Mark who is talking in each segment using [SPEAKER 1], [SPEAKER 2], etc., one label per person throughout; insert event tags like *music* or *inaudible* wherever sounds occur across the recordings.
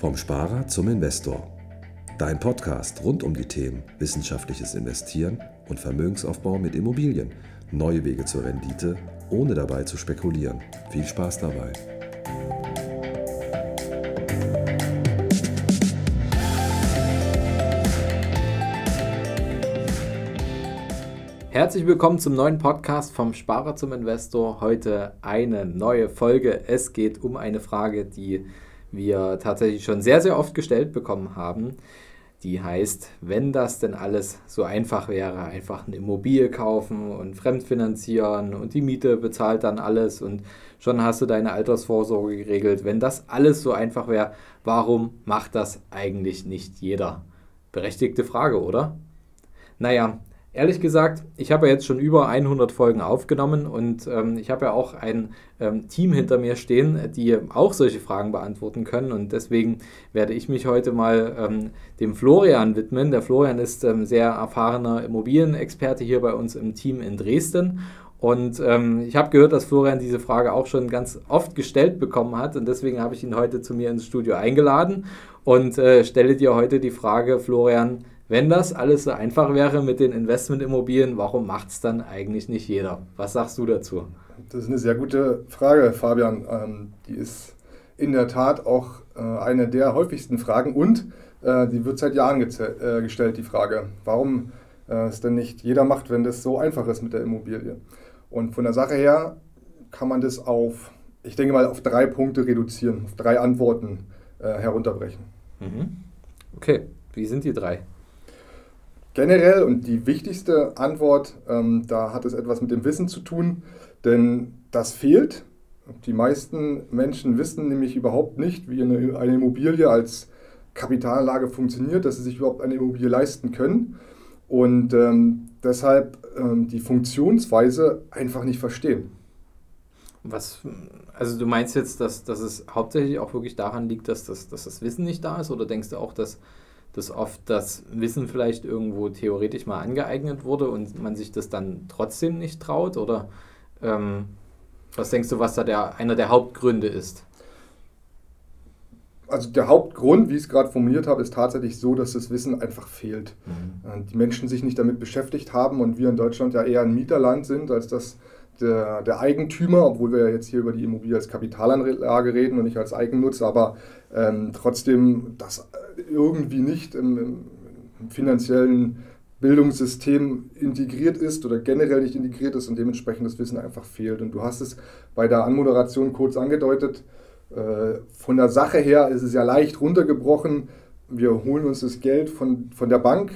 [SPEAKER 1] Vom Sparer zum Investor. Dein Podcast rund um die Themen wissenschaftliches Investieren und Vermögensaufbau mit Immobilien. Neue Wege zur Rendite, ohne dabei zu spekulieren. Viel Spaß dabei.
[SPEAKER 2] Herzlich willkommen zum neuen Podcast vom Sparer zum Investor. Heute eine neue Folge. Es geht um eine Frage, die wir tatsächlich schon sehr, sehr oft gestellt bekommen haben. Die heißt, wenn das denn alles so einfach wäre, einfach eine Immobilie kaufen und fremdfinanzieren und die Miete bezahlt dann alles und schon hast du deine Altersvorsorge geregelt. Wenn das alles so einfach wäre, warum macht das eigentlich nicht jeder? Berechtigte Frage, oder? Naja, Ehrlich gesagt, ich habe ja jetzt schon über 100 Folgen aufgenommen und ähm, ich habe ja auch ein ähm, Team hinter mir stehen, die auch solche Fragen beantworten können und deswegen werde ich mich heute mal ähm, dem Florian widmen. Der Florian ist ähm, sehr erfahrener Immobilienexperte hier bei uns im Team in Dresden und ähm, ich habe gehört, dass Florian diese Frage auch schon ganz oft gestellt bekommen hat und deswegen habe ich ihn heute zu mir ins Studio eingeladen und äh, stelle dir heute die Frage, Florian, wenn das alles so einfach wäre mit den Investmentimmobilien, warum macht es dann eigentlich nicht jeder? Was sagst du dazu?
[SPEAKER 3] Das ist eine sehr gute Frage, Fabian. Ähm, die ist in der Tat auch äh, eine der häufigsten Fragen und äh, die wird seit Jahren äh, gestellt, die Frage, warum äh, es denn nicht jeder macht, wenn das so einfach ist mit der Immobilie. Und von der Sache her kann man das auf, ich denke mal, auf drei Punkte reduzieren, auf drei Antworten äh, herunterbrechen.
[SPEAKER 2] Mhm. Okay, wie sind die drei?
[SPEAKER 3] Generell und die wichtigste Antwort, ähm, da hat es etwas mit dem Wissen zu tun, denn das fehlt. Die meisten Menschen wissen nämlich überhaupt nicht, wie eine, eine Immobilie als Kapitalanlage funktioniert, dass sie sich überhaupt eine Immobilie leisten können und ähm, deshalb ähm, die Funktionsweise einfach nicht verstehen.
[SPEAKER 2] Was, also du meinst jetzt, dass, dass es hauptsächlich auch wirklich daran liegt, dass das, dass das Wissen nicht da ist oder denkst du auch, dass dass oft das Wissen vielleicht irgendwo theoretisch mal angeeignet wurde und man sich das dann trotzdem nicht traut? Oder ähm, was denkst du, was da der, einer der Hauptgründe ist?
[SPEAKER 3] Also der Hauptgrund, wie ich es gerade formuliert habe, ist tatsächlich so, dass das Wissen einfach fehlt. Mhm. Äh, die Menschen sich nicht damit beschäftigt haben und wir in Deutschland ja eher ein Mieterland sind, als dass der, der Eigentümer, obwohl wir ja jetzt hier über die Immobilie als Kapitalanlage reden und nicht als Eigennutzer, aber ähm, trotzdem das irgendwie nicht im, im finanziellen Bildungssystem integriert ist oder generell nicht integriert ist und dementsprechend das Wissen einfach fehlt. Und du hast es bei der Anmoderation kurz angedeutet. Äh, von der Sache her ist es ja leicht runtergebrochen. Wir holen uns das Geld von, von der Bank,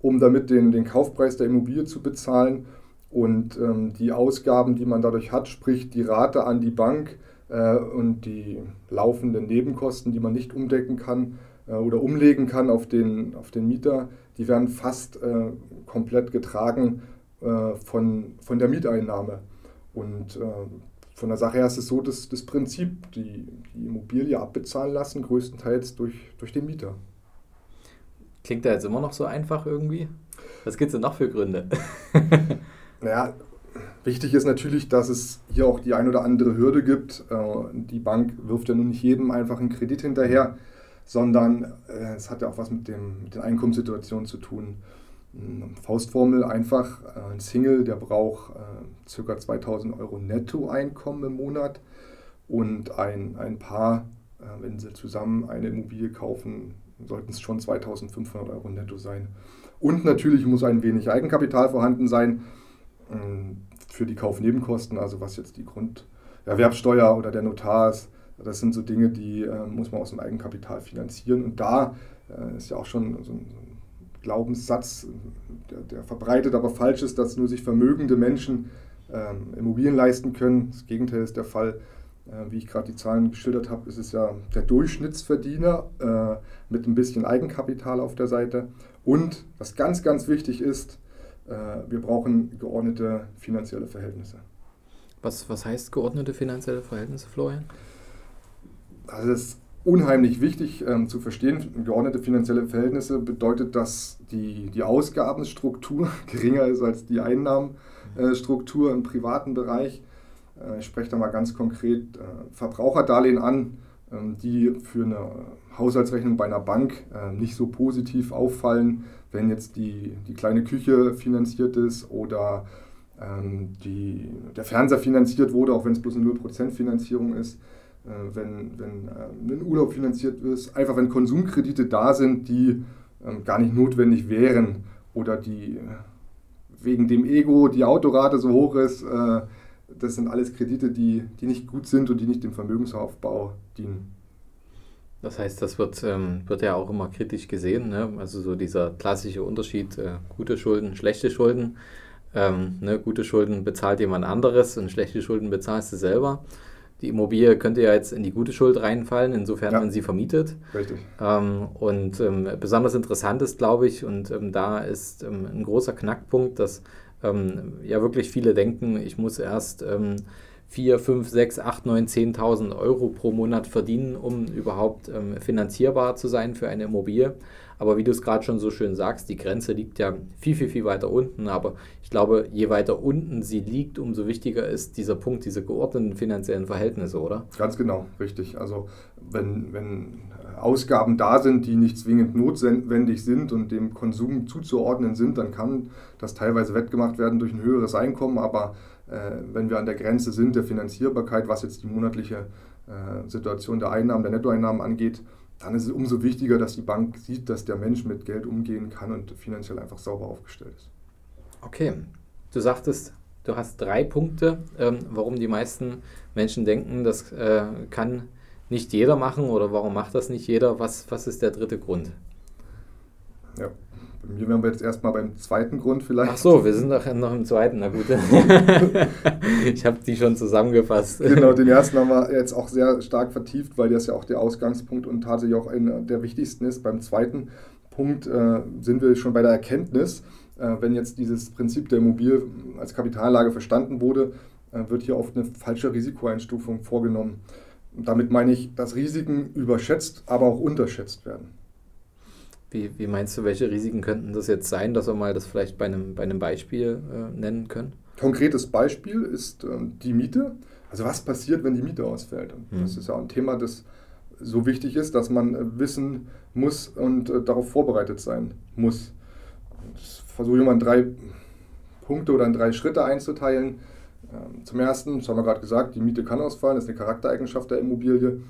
[SPEAKER 3] um damit den, den Kaufpreis der Immobilie zu bezahlen. Und ähm, die Ausgaben, die man dadurch hat, sprich die Rate an die Bank äh, und die laufenden Nebenkosten, die man nicht umdecken kann, äh, oder umlegen kann auf den, auf den Mieter, die werden fast äh, komplett getragen äh, von, von der Mieteinnahme. Und äh, von der Sache her ist es so, dass das Prinzip, die, die Immobilie abbezahlen lassen, größtenteils durch, durch den Mieter.
[SPEAKER 2] Klingt da jetzt immer noch so einfach irgendwie? Was gibt es denn noch für Gründe? *laughs*
[SPEAKER 3] naja, wichtig ist natürlich, dass es hier auch die ein oder andere Hürde gibt. Äh, die Bank wirft ja nun nicht jedem einfach einen Kredit hinterher sondern äh, es hat ja auch was mit, dem, mit den Einkommenssituationen zu tun. Faustformel einfach, äh, ein Single, der braucht ca. 2000 Euro Nettoeinkommen im Monat und ein, ein Paar, wenn sie zusammen eine Immobilie kaufen, sollten es schon 2500 Euro netto sein. Und natürlich muss ein wenig Eigenkapital vorhanden sein für die Kaufnebenkosten, also was jetzt die Grunderwerbsteuer oder der Notar ist das sind so Dinge, die äh, muss man aus dem Eigenkapital finanzieren. Und da äh, ist ja auch schon so ein, Glaubenssatz, der, der, verbreitet, aber falsch ist, dass nur sich vermögende Menschen ähm, Immobilien leisten können. Das Gegenteil ist der Fall. Äh, wie ich gerade die Zahlen geschildert habe, ist es ja der Durchschnittsverdiener äh, mit ein bisschen Eigenkapital auf der Seite. Und was ganz, ganz wichtig ist, wir brauchen geordnete finanzielle Verhältnisse.
[SPEAKER 2] Was, was heißt geordnete finanzielle Verhältnisse, Florian?
[SPEAKER 3] Also es ist unheimlich wichtig ähm, zu verstehen. Geordnete finanzielle Verhältnisse bedeutet, dass die, die Ausgabenstruktur *laughs* geringer ist als die Einnahmenstruktur im privaten Bereich. Äh, ich spreche da mal ganz konkret äh, Verbraucherdarlehen an. Ähm, die für eine Haushaltsrechnung bei einer Bank äh, nicht so positiv auffallen, wenn jetzt die, die kleine Küche finanziert ist oder ähm, die, der Fernseher finanziert wurde, auch wenn es bloß eine 0% Finanzierung ist, äh, wenn, wenn äh, ein Urlaub finanziert wird, einfach wenn Konsumkredite da sind, die ähm, gar nicht notwendig wären oder die wegen dem Ego die Autorate so hoch ist, äh, das sind alles Kredite, die, die nicht gut sind und die nicht dem Vermögensaufbau dienen.
[SPEAKER 2] Das heißt, das wird, ähm, wird ja auch immer kritisch gesehen. Ne? Also so dieser klassische Unterschied, äh, gute Schulden, schlechte Schulden. Ähm, ne? Gute Schulden bezahlt jemand anderes und schlechte Schulden bezahlst du selber. Die Immobilie könnte ja jetzt in die gute Schuld reinfallen, insofern ja. man sie vermietet.
[SPEAKER 3] Richtig.
[SPEAKER 2] Ähm, und ähm, besonders interessant ist, glaube ich, und ähm, da ist ähm, ein großer Knackpunkt, dass ja wirklich viele denken, ich muss erst 4, 5, 6, 8, 9, 10.000 Euro pro Monat verdienen, um überhaupt ähm, finanzierbar zu sein für eine Immobilie. Aber wie du es gerade schon so schön sagst, die Grenze liegt ja viel, viel, viel weiter unten. Aber ich glaube, je weiter unten sie liegt, umso wichtiger ist dieser Punkt, diese geordneten finanziellen Verhältnisse, oder?
[SPEAKER 3] Ganz genau, richtig. Also wenn, wenn Ausgaben da sind, die nicht zwingend notwendig sind und dem Konsum zuzuordnen sind, dann kann das teilweise wettgemacht werden durch ein höheres Einkommen. Aber äh, wenn wir an der Grenze sind der Finanzierbarkeit, was jetzt die monatliche äh, Situation der Einnahmen, der Nettoeinnahmen angeht, dann ist es umso wichtiger, dass die Bank sieht, dass der Mensch mit Geld umgehen kann und finanziell einfach sauber aufgestellt ist.
[SPEAKER 2] Okay, du sagtest, du hast drei Punkte, ähm, warum die meisten Menschen denken, das äh, kann nicht jeder machen oder warum macht das nicht jeder? Was, was ist der dritte Grund?
[SPEAKER 3] Ja, mir wären wir jetzt erstmal beim zweiten Grund vielleicht.
[SPEAKER 2] Ach so, wir sind doch noch im zweiten, na gut. *laughs* ich habe die schon zusammengefasst.
[SPEAKER 3] Genau, den ersten haben wir jetzt auch sehr stark vertieft, weil das ja auch der Ausgangspunkt und tatsächlich auch einer der wichtigsten ist. Beim zweiten Punkt äh, sind wir schon bei der Erkenntnis, äh, wenn jetzt dieses Prinzip der Immobilie als Kapitallage verstanden wurde, äh, wird hier oft eine falsche Risikoeinstufung vorgenommen. damit meine ich, dass Risiken überschätzt, aber auch unterschätzt werden.
[SPEAKER 2] Wie, wie meinst du, welche Risiken könnten das jetzt sein, dass wir mal das vielleicht bei einem, bei einem Beispiel äh, nennen können?
[SPEAKER 3] Konkretes Beispiel ist äh, die Miete. Also was passiert, wenn die Miete ausfällt? Und hm. Das ist ja ein Thema, das so wichtig ist, dass man äh, wissen muss und äh, darauf vorbereitet sein muss. Ich versuche immer in drei Punkte oder in drei Schritte einzuteilen. Ähm, zum ersten, das haben wir gerade gesagt, die Miete kann ausfallen, das ist eine Charaktereigenschaft der Immobilie.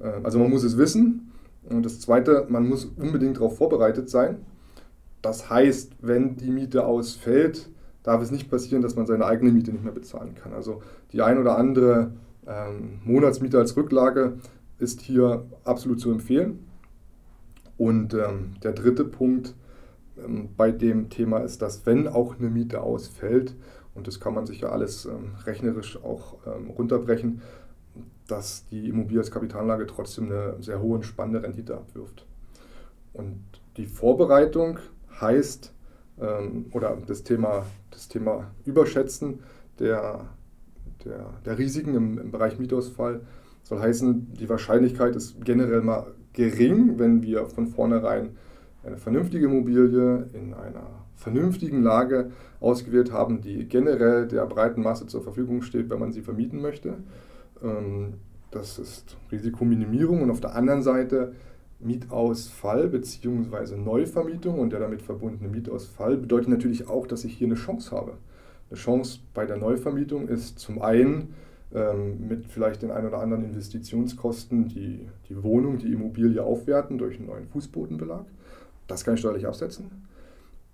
[SPEAKER 3] Ähm, also man muss es wissen, und das Zweite, man muss unbedingt darauf vorbereitet sein. Das heißt, wenn die Miete ausfällt, darf es nicht passieren, dass man seine eigene Miete nicht mehr bezahlen kann. Also die ein oder andere ähm, Monatsmiete als Rücklage ist hier absolut zu empfehlen. Und ähm, der dritte Punkt ähm, bei dem Thema ist, dass wenn auch eine Miete ausfällt, und das kann man sich ja alles ähm, rechnerisch auch ähm, runterbrechen, dass die Immobilie als Kapitalanlage trotzdem eine sehr hohe und spannende Rendite abwirft. Und die Vorbereitung heißt, ähm, oder das Thema, das Thema Überschätzen der, der, der Risiken im, im Bereich Mietausfall soll heißen, die Wahrscheinlichkeit ist generell mal gering, wenn wir von vornherein eine vernünftige Immobilie in einer vernünftigen Lage ausgewählt haben, die generell der breiten Masse zur Verfügung steht, wenn man sie vermieten möchte. Ähm, das ist Risikominimierung und auf der anderen Seite Mietausfall bzw. Neuvermietung und der damit verbundene Mietausfall bedeutet natürlich auch, dass ich hier eine Chance habe. Eine Chance bei der Neuvermietung ist zum einen ähm, mit vielleicht den ein oder anderen Investitionskosten die, die Wohnung, die Immobilie aufwerten durch einen neuen Fußbodenbelag. Das kann ich steuerlich absetzen.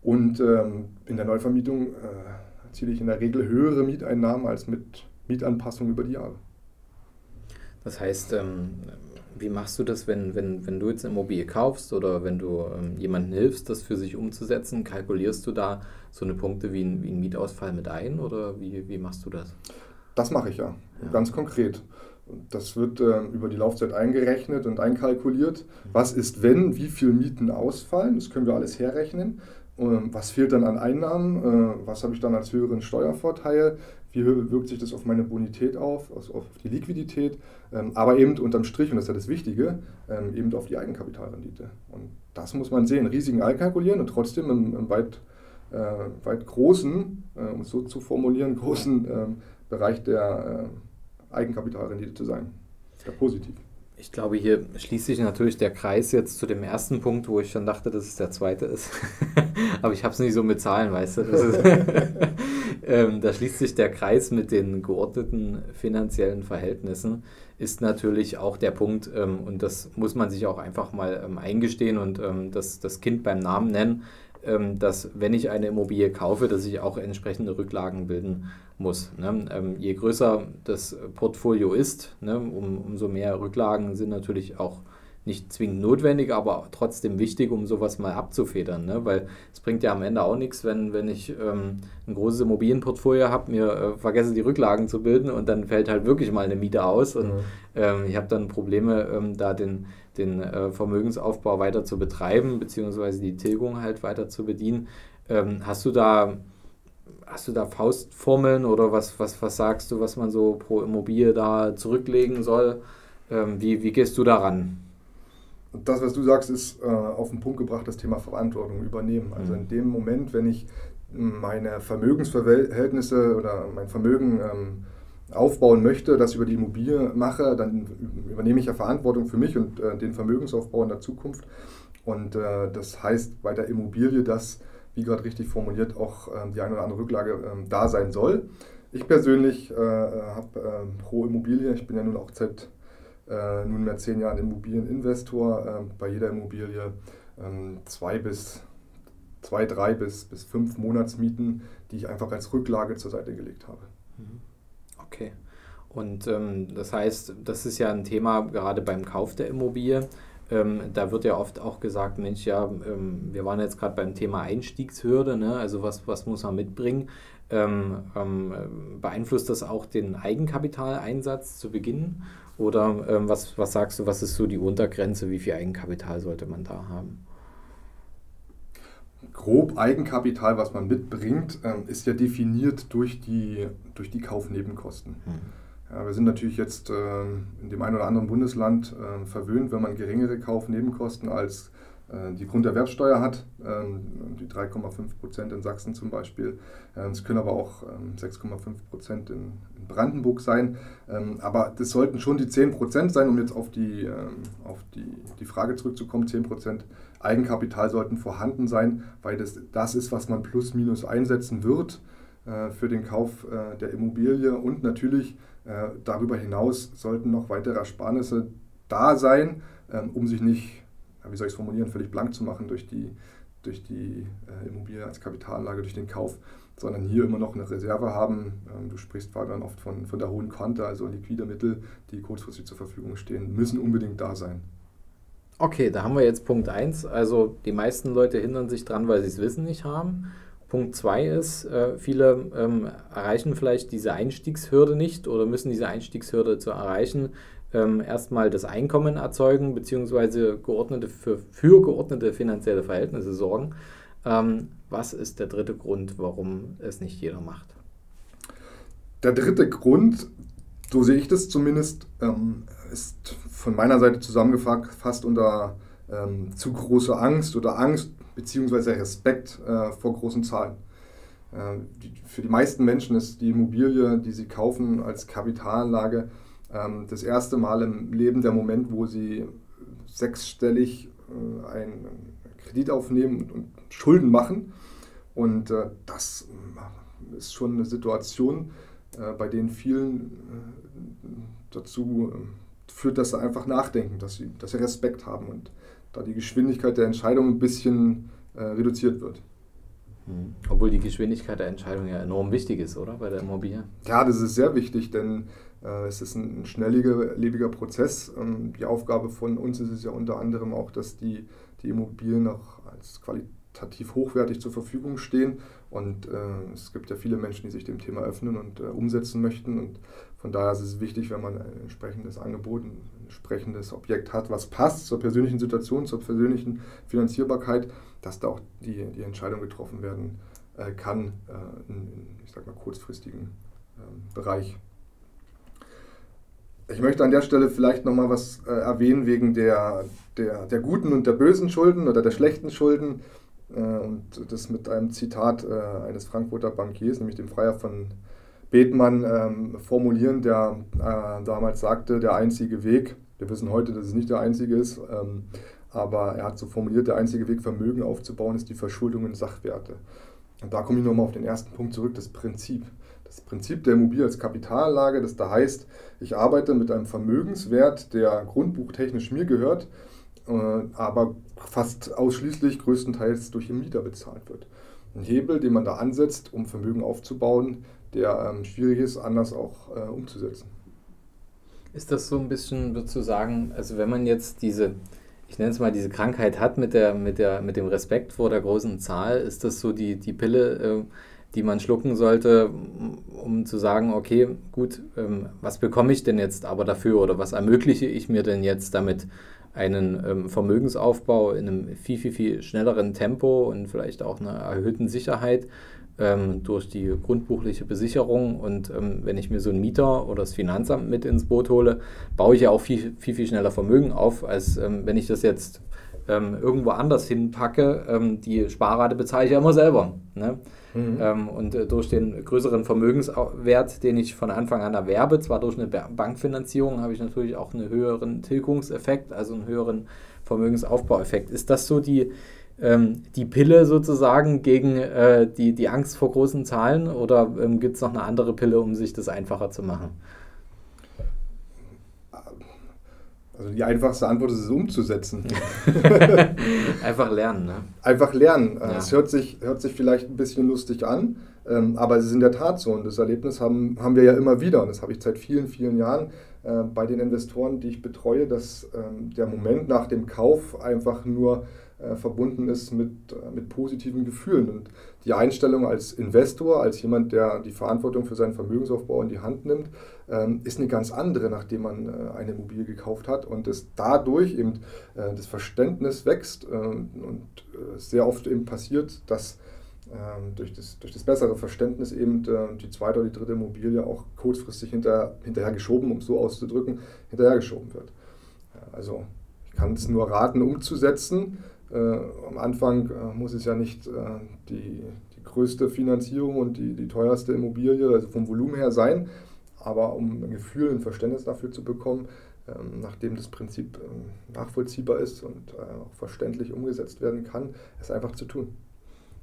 [SPEAKER 3] Und ähm, in der Neuvermietung äh, erziele ich in der Regel höhere Mieteinnahmen als mit Mietanpassung über die Jahre.
[SPEAKER 2] Das heißt, ähm, wie machst du das, wenn, wenn, wenn du jetzt eine Immobilie kaufst oder wenn du ähm, jemandem hilfst, das für sich umzusetzen? Kalkulierst du da so eine Punkte wie ein, wie ein Mietausfall mit ein oder wie, wie machst du das?
[SPEAKER 3] Das mache ich ja, ja. ganz konkret. Das wird äh, über die Laufzeit eingerechnet und einkalkuliert. Was ist, wenn, wie viel Mieten ausfallen? Das können wir alles herrechnen. Ähm, was fehlt dann an Einnahmen? Äh, was habe ich dann als höheren Steuervorteil? Wie wirkt sich das auf meine Bonität auf, auf die Liquidität? Ähm, aber eben unterm Strich, und das ist ja das Wichtige, ähm, eben auf die Eigenkapitalrendite. Und das muss man sehen, Risiken einkalkulieren und trotzdem im, im weit, äh, weit großen, äh, um es so zu formulieren, großen Bereich der Eigenkapitalrendite zu sein. Sehr positiv.
[SPEAKER 2] Ich glaube, hier schließt sich natürlich der Kreis jetzt zu dem ersten Punkt, wo ich schon dachte, dass es der zweite ist. *laughs* Aber ich habe es nicht so mit Zahlen, weißt du. *laughs* ähm, da schließt sich der Kreis mit den geordneten finanziellen Verhältnissen, ist natürlich auch der Punkt, ähm, und das muss man sich auch einfach mal ähm, eingestehen und ähm, das, das Kind beim Namen nennen, ähm, dass wenn ich eine Immobilie kaufe, dass ich auch entsprechende Rücklagen bilden muss. Ne? Ähm, je größer das Portfolio ist, ne, um, umso mehr Rücklagen sind natürlich auch nicht zwingend notwendig, aber trotzdem wichtig, um sowas mal abzufedern. Ne? Weil es bringt ja am Ende auch nichts, wenn, wenn ich ähm, ein großes Immobilienportfolio habe, mir äh, vergesse die Rücklagen zu bilden und dann fällt halt wirklich mal eine Miete aus und mhm. ähm, ich habe dann Probleme, ähm, da den, den äh, Vermögensaufbau weiter zu betreiben, beziehungsweise die Tilgung halt weiter zu bedienen. Ähm, hast du da hast du da Faustformeln oder was, was, was sagst du, was man so pro Immobilie da zurücklegen soll? Ähm, wie, wie gehst du daran?
[SPEAKER 3] Das, was du sagst, ist äh, auf den Punkt gebracht, das Thema Verantwortung übernehmen. Also mhm. in dem Moment, wenn ich meine Vermögensverhältnisse oder mein Vermögen ähm, aufbauen möchte, das über die Immobilie mache, dann übernehme ich ja Verantwortung für mich und äh, den Vermögensaufbau in der Zukunft. Und äh, das heißt bei der Immobilie, dass wie gerade richtig formuliert, auch ähm, die eine oder andere Rücklage ähm, da sein soll. Ich persönlich äh, habe äh, pro Immobilie, ich bin ja nun auch seit äh, nunmehr zehn Jahren Immobilieninvestor, ähm, bei jeder Immobilie ähm, zwei bis zwei, drei bis, bis fünf Monatsmieten, die ich einfach als Rücklage zur Seite gelegt habe. Mhm.
[SPEAKER 2] Okay. Und ähm, das heißt, das ist ja ein Thema gerade beim Kauf der Immobilie. Ähm, da wird ja oft auch gesagt, Mensch, ja, ähm, wir waren jetzt gerade beim Thema Einstiegshürde, ne? also was, was muss man mitbringen? Ähm, ähm beeinflusst das auch den Eigenkapitaleinsatz zu Beginn? Oder ähm, was, was sagst du, was ist so die Untergrenze, wie viel Eigenkapital sollte man da haben?
[SPEAKER 3] Grob Eigenkapital, was man mitbringt, ähm, ist ja definiert durch die, durch die Kaufnebenkosten. Hm. Ja, wir sind natürlich jetzt äh, in dem einen oder anderen Bundesland äh, verwöhnt, wenn man geringere Kaufnebenkosten als die Grunderwerbsteuer hat, ähm, die 3,5 Prozent in Sachsen zum Beispiel. Ähm, es können aber auch 6,5 ähm, Prozent in, Brandenburg sein. Ähm, aber das sollten schon die 10 Prozent sein, um jetzt auf die, auf die, die Frage zurückzukommen. 10 Prozent Eigenkapital sollten vorhanden sein, weil das das ist, was man plus minus einsetzen wird äh, für den Kauf äh, der Immobilie und natürlich äh, darüber hinaus sollten noch weitere Ersparnisse da sein, um sich nicht, wie soll ich es formulieren, völlig blank zu machen durch die, durch die äh, Immobilie als Kapitalanlage, durch den Kauf, sondern hier immer noch eine Reserve haben. Ähm, du sprichst dann oft von, von der hohen Konte, also liquide Mittel, die kurzfristig zur Verfügung stehen, müssen unbedingt da sein.
[SPEAKER 2] Okay, da haben wir jetzt Punkt 1. Also die meisten Leute hindern sich dran, weil sie es Wissen nicht haben. Punkt 2 ist, äh, viele ähm, erreichen vielleicht diese Einstiegshürde nicht oder müssen diese Einstiegshürde zu erreichen ähm, erstmal das Einkommen erzeugen beziehungsweise geordnete für, für geordnete finanzielle Verhältnisse sorgen. Ähm, was ist der dritte Grund, warum es nicht jeder macht?
[SPEAKER 3] Der dritte Grund, so sehe ich das zumindest, ähm, ist von meiner Seite zusammengefasst unter ähm, zu große Angst oder Angst beziehungsweise Respekt äh, vor großen Zahlen. Äh, die, für die meisten Menschen ist die Immobilie, die sie kaufen als Kapitalanlage, ähm, das erste Mal im Leben der Moment, wo sie sechsstellig äh, einen Kredit aufnehmen und, und Schulden machen. Und äh, das äh, ist schon eine Situation, äh, bei denen vielen dazu führt, dass sie einfach nachdenken, dass sie, dass sie Respekt haben und da die Geschwindigkeit der Entscheidung ein bisschen äh, reduziert wird.
[SPEAKER 2] Mhm. Obwohl die Geschwindigkeit der Entscheidung ja enorm wichtig ist, oder? Bei der Immobilie?
[SPEAKER 3] Ja, das ist sehr wichtig, denn äh, es ist ein schnelliger, lebiger Prozess. Ähm, die Aufgabe von uns ist es ja unter anderem auch, dass die, die Immobilien auch als qualitativ hochwertig zur Verfügung stehen. Und äh, es gibt ja viele Menschen, die sich dem Thema öffnen und äh, umsetzen möchten. Und von daher ist es wichtig, wenn man ein entsprechendes Angebot, ein entsprechendes Objekt hat, was passt zur persönlichen Situation, zur persönlichen Finanzierbarkeit, dass da auch die, die Entscheidung getroffen werden äh, kann äh, in, ich sag mal, kurzfristigen ähm, Bereich. Ich möchte an der Stelle vielleicht nochmal was äh, erwähnen wegen der, der, der guten und der bösen Schulden oder der schlechten Schulden. Äh, und das mit einem Zitat äh, eines Frankfurter Bankiers, nämlich dem Freier von Bethmann ähm, formulieren, der äh, damals sagte, der einzige Weg, Wir wissen heute, dass es nicht der einzige ist, ähm, aber er hat so formuliert, der einzige Weg, Vermögen aufzubauen, ist die Verschuldung in Sachwerte. Und da komme ich nochmal auf den ersten Punkt zurück, das Prinzip. Das Prinzip der Immobilie als Kapitalanlage, das da heißt, ich arbeite mit einem Vermögenswert, der grundbuchtechnisch mir gehört, äh, aber fast ausschließlich größtenteils durch den Mieter bezahlt wird. Ein Hebel, den man da ansetzt, um Vermögen aufzubauen, der ähm, schwierig ist, anders auch äh, umzusetzen.
[SPEAKER 2] Ist das so ein bisschen, würdest du sagen, also wenn man jetzt diese, ich nenne es mal, diese Krankheit hat mit, der, mit, der, mit dem Respekt vor der großen Zahl, ist das so die, die Pille, äh, die man schlucken sollte, um zu sagen, okay, gut, ähm, was bekomme ich denn jetzt aber dafür oder was ermögliche ich mir denn jetzt damit einen ähm, Vermögensaufbau in einem viel, viel, viel schnelleren Tempo und vielleicht auch einer erhöhten Sicherheit ähm, durch die grundbuchliche Besicherung. Und ähm, wenn ich mir so einen Mieter oder das Finanzamt mit ins Boot hole, baue ich ja auch viel, viel, viel schneller Vermögen auf, als ähm, wenn ich das jetzt ähm, irgendwo anders hinpacke. Ähm, die Sparrate bezahle ich ja immer selber. Ne? Mhm. Ähm, und äh, durch den größeren Vermögenswert, den ich von Anfang an erwerbe, zwar durch eine Bankfinanzierung, habe ich natürlich auch einen höheren Tilgungseffekt, also einen höheren Vermögensaufbaueffekt. Ist das so die, ähm, die Pille sozusagen gegen äh, die, die Angst vor großen Zahlen oder ähm, gibt es noch eine andere Pille, um sich das einfacher zu machen?
[SPEAKER 3] Also die einfachste Antwort ist es umzusetzen. *laughs*
[SPEAKER 2] Einfach lernen, ne?
[SPEAKER 3] Einfach lernen. Ja. Es hört sich, hört sich vielleicht ein bisschen lustig an, ähm, aber es ist in der Tat so. Und das Erlebnis haben, haben wir ja immer wieder. Und das habe ich seit vielen, vielen Jahren äh, bei den Investoren, die ich betreue, dass ähm, der Moment nach dem Kauf einfach nur äh, verbunden ist mit, äh, mit positiven Gefühlen. Und die Einstellung als Investor, als jemand, der die Verantwortung für seinen Vermögensaufbau in die Hand nimmt, ähm, ist eine ganz andere, nachdem man äh, eine Immobilie gekauft hat und es dadurch eben das Verständnis wächst äh, und sehr oft eben passiert, dass ähm, durch das, durch das bessere Verständnis eben die zweite oder die dritte Immobilie auch kurzfristig hinter, hinterher geschoben, um es so auszudrücken, hinterher geschoben wird. Also ich kann es nur raten, umzusetzen am Anfang äh, muss es ja nicht äh, die, die größte Finanzierung und die, die teuerste Immobilie, also vom Volumen her sein, aber um ein Gefühl, ein Verständnis dafür zu bekommen, ähm, nachdem das Prinzip ähm, nachvollziehbar ist und auch verständlich umgesetzt werden kann, es einfach zu tun.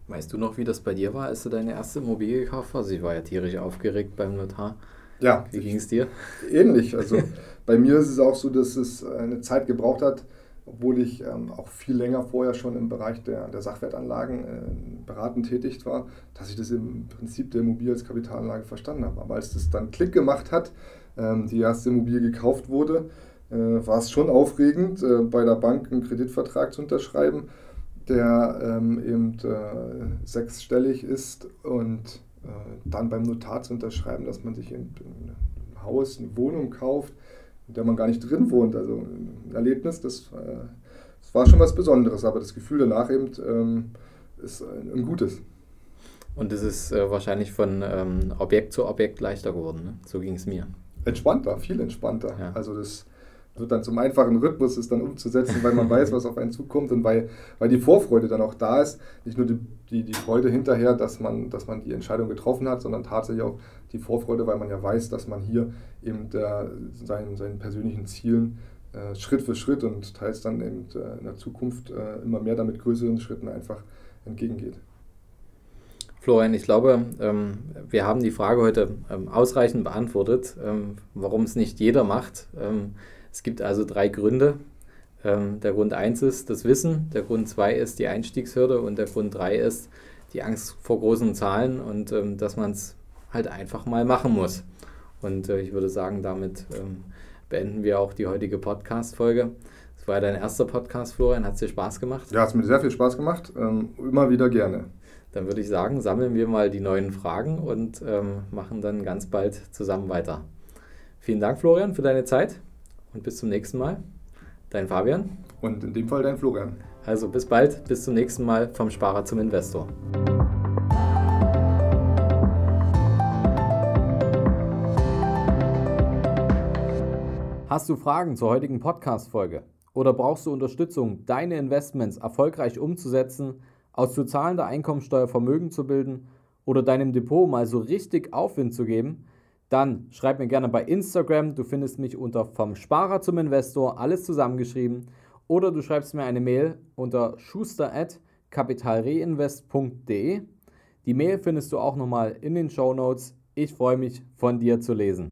[SPEAKER 2] Weißt du noch, wie das bei dir war, als du deine erste Immobilie gekauft hast? Ich war ja tierisch aufgeregt beim Notar.
[SPEAKER 3] Ja.
[SPEAKER 2] Wie ging es dir?
[SPEAKER 3] Ähnlich. Also bei mir ist es auch so, dass es eine Zeit gebraucht hat, obwohl ich ähm, auch viel länger vorher schon im Bereich der, der Sachwertanlagen äh, beratend tätig war, dass ich das im Prinzip der Immobilie als Kapitalanlage verstanden habe. Aber als das dann Klick gemacht hat, ähm, die erste Immobilie gekauft wurde, äh, war es schon aufregend, äh, bei der Bank einen Kreditvertrag zu unterschreiben, der ähm, eben äh, sechsstellig ist und äh, dann beim Notar zu unterschreiben, dass man sich ein Haus, eine Wohnung kauft, in der man gar nicht drin wohnt. Also ein Erlebnis, das, äh, das war schon was Besonderes, aber das Gefühl danach eben ähm, ist ein, gutes.
[SPEAKER 2] Und es ist äh, wahrscheinlich von ähm, Objekt zu Objekt leichter geworden, ne? so ging es mir.
[SPEAKER 3] Entspannter, viel entspannter. Ja. Also das wird dann zum einfachen Rhythmus, es dann umzusetzen, weil man weiß, *laughs* was auf einen zukommt und weil, weil die Vorfreude dann auch da ist. Nicht nur die, die, die Freude hinterher, dass man, dass man die Entscheidung getroffen hat, sondern tatsächlich auch die Vorfreude, weil man ja weiß, dass man hier eben der, seinen, seinen persönlichen Zielen äh, Schritt für Schritt und teils dann eben äh, in der Zukunft äh, immer mehr damit größeren Schritten einfach entgegengeht.
[SPEAKER 2] Florian, ich glaube, ähm, wir haben die Frage heute ähm, ausreichend beantwortet, ähm, warum es nicht jeder macht. Es gibt also drei Gründe. Ähm, der Grund 1 ist das Wissen, der Grund 2 ist die Einstiegshürde und der Grund 3 ist die Angst vor großen Zahlen und ähm, dass man es halt einfach mal machen muss. Und äh, ich würde sagen, damit ähm, beenden wir auch die heutige Podcast-Folge. Es war dein erster Podcast, Florian. Hat es dir Spaß gemacht?
[SPEAKER 3] Ja, hat es mir sehr viel Spaß gemacht. Ähm, immer wieder gerne.
[SPEAKER 2] Dann würde ich sagen, sammeln wir mal die neuen Fragen und ähm, machen dann ganz bald zusammen weiter. Vielen Dank, Florian, für deine Zeit und bis zum nächsten Mal. Dein Fabian.
[SPEAKER 3] Und in dem Fall dein Florian.
[SPEAKER 2] Also bis bald, bis zum nächsten Mal vom Sparer zum Investor. Hast du Fragen zur heutigen Podcast-Folge oder brauchst du Unterstützung, deine Investments erfolgreich umzusetzen, aus zu zahlender Einkommensteuer Vermögen zu bilden oder deinem Depot mal so richtig Aufwind zu geben? Dann schreib mir gerne bei Instagram. Du findest mich unter vom Sparer zum Investor, alles zusammengeschrieben. Oder du schreibst mir eine Mail unter schuster.kapitalreinvest.de. Die Mail findest du auch nochmal in den Show Notes. Ich freue mich, von dir zu lesen.